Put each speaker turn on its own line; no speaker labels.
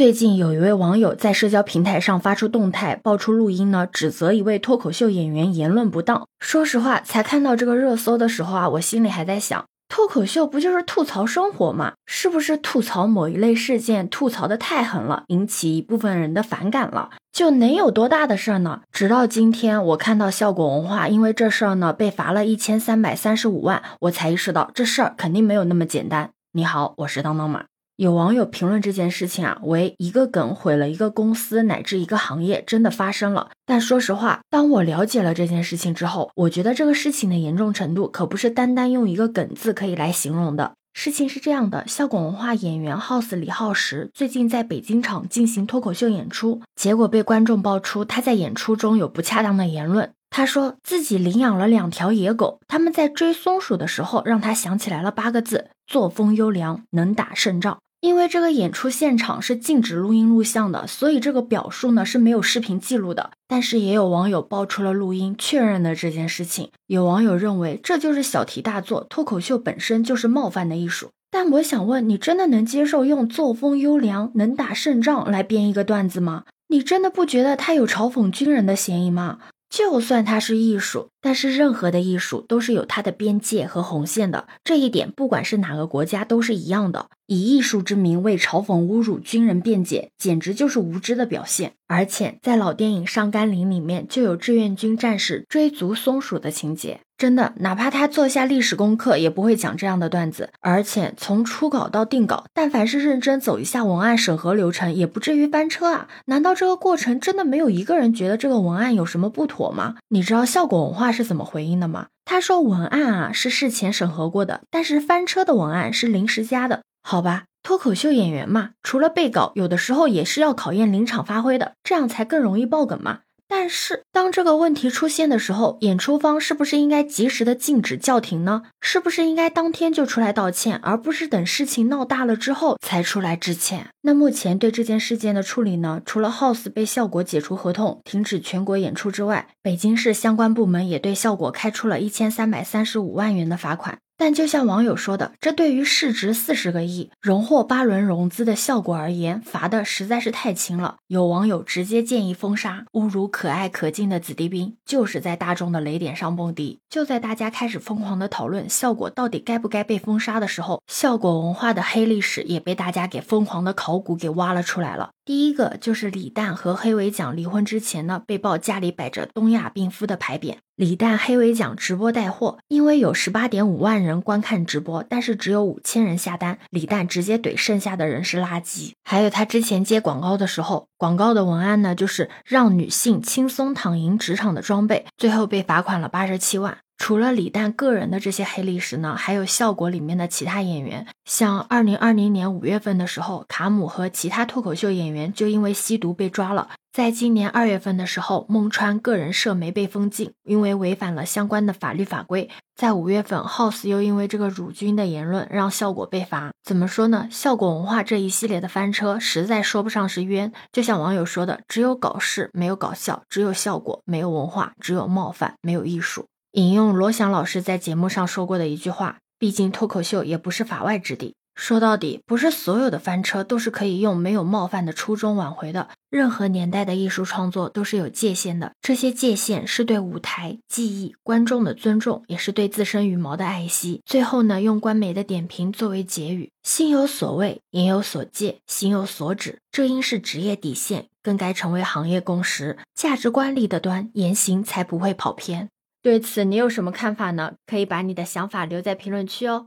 最近有一位网友在社交平台上发出动态，爆出录音呢，指责一位脱口秀演员言论不当。说实话，才看到这个热搜的时候啊，我心里还在想，脱口秀不就是吐槽生活吗？是不是吐槽某一类事件，吐槽的太狠了，引起一部分人的反感了？就能有多大的事儿呢？直到今天，我看到效果文化因为这事儿呢被罚了一千三百三十五万，我才意识到这事儿肯定没有那么简单。你好，我是当当马。有网友评论这件事情啊，为一个梗毁了一个公司乃至一个行业，真的发生了。但说实话，当我了解了这件事情之后，我觉得这个事情的严重程度可不是单单用一个梗字可以来形容的。事情是这样的，效果文化演员 House 李浩石最近在北京场进行脱口秀演出，结果被观众爆出他在演出中有不恰当的言论。他说自己领养了两条野狗，他们在追松鼠的时候，让他想起来了八个字：作风优良，能打胜仗。因为这个演出现场是禁止录音录像的，所以这个表述呢是没有视频记录的。但是也有网友爆出了录音，确认了这件事情。有网友认为这就是小题大做，脱口秀本身就是冒犯的艺术。但我想问，你真的能接受用作风优良、能打胜仗来编一个段子吗？你真的不觉得他有嘲讽军人的嫌疑吗？就算它是艺术，但是任何的艺术都是有它的边界和红线的，这一点不管是哪个国家都是一样的。以艺术之名为嘲讽、侮辱军人辩解，简直就是无知的表现。而且在老电影《上甘岭》里面就有志愿军战士追逐松鼠的情节。真的，哪怕他做下历史功课，也不会讲这样的段子。而且从初稿到定稿，但凡是认真走一下文案审核流程，也不至于翻车啊！难道这个过程真的没有一个人觉得这个文案有什么不妥吗？你知道效果文化是怎么回应的吗？他说文案啊是事前审核过的，但是翻车的文案是临时加的，好吧？脱口秀演员嘛，除了背稿，有的时候也是要考验临场发挥的，这样才更容易爆梗嘛。但是，当这个问题出现的时候，演出方是不是应该及时的禁止叫停呢？是不是应该当天就出来道歉，而不是等事情闹大了之后才出来致歉？那目前对这件事件的处理呢？除了 House 被效果解除合同、停止全国演出之外，北京市相关部门也对效果开出了一千三百三十五万元的罚款。但就像网友说的，这对于市值四十个亿、荣获八轮融资的效果而言，罚的实在是太轻了。有网友直接建议封杀，侮辱可爱可敬的子弟兵，就是在大众的雷点上蹦迪。就在大家开始疯狂的讨论效果到底该不该被封杀的时候，效果文化的黑历史也被大家给疯狂的考古给挖了出来了。第一个就是李诞和黑尾奖离婚之前呢，被曝家里摆着东亚病夫的牌匾。李诞黑尾奖直播带货，因为有十八点五万人观看直播，但是只有五千人下单，李诞直接怼剩下的人是垃圾。还有他之前接广告的时候，广告的文案呢，就是让女性轻松躺赢职场的装备，最后被罚款了八十七万。除了李诞个人的这些黑历史呢，还有效果里面的其他演员，像二零二零年五月份的时候，卡姆和其他脱口秀演员就因为吸毒被抓了。在今年二月份的时候，孟川个人社媒被封禁，因为违反了相关的法律法规。在五月份，House 又因为这个辱军的言论让效果被罚。怎么说呢？效果文化这一系列的翻车，实在说不上是冤。就像网友说的，只有搞事没有搞笑，只有效果没有文化，只有冒犯没有艺术。引用罗翔老师在节目上说过的一句话：“毕竟脱口秀也不是法外之地。说到底，不是所有的翻车都是可以用没有冒犯的初衷挽回的。任何年代的艺术创作都是有界限的，这些界限是对舞台、技艺、观众的尊重，也是对自身羽毛的爱惜。最后呢，用官媒的点评作为结语：心有所畏，言有所戒，行有所止，这应是职业底线，更该成为行业共识。价值观立得端，言行才不会跑偏。”对此，你有什么看法呢？可以把你的想法留在评论区哦。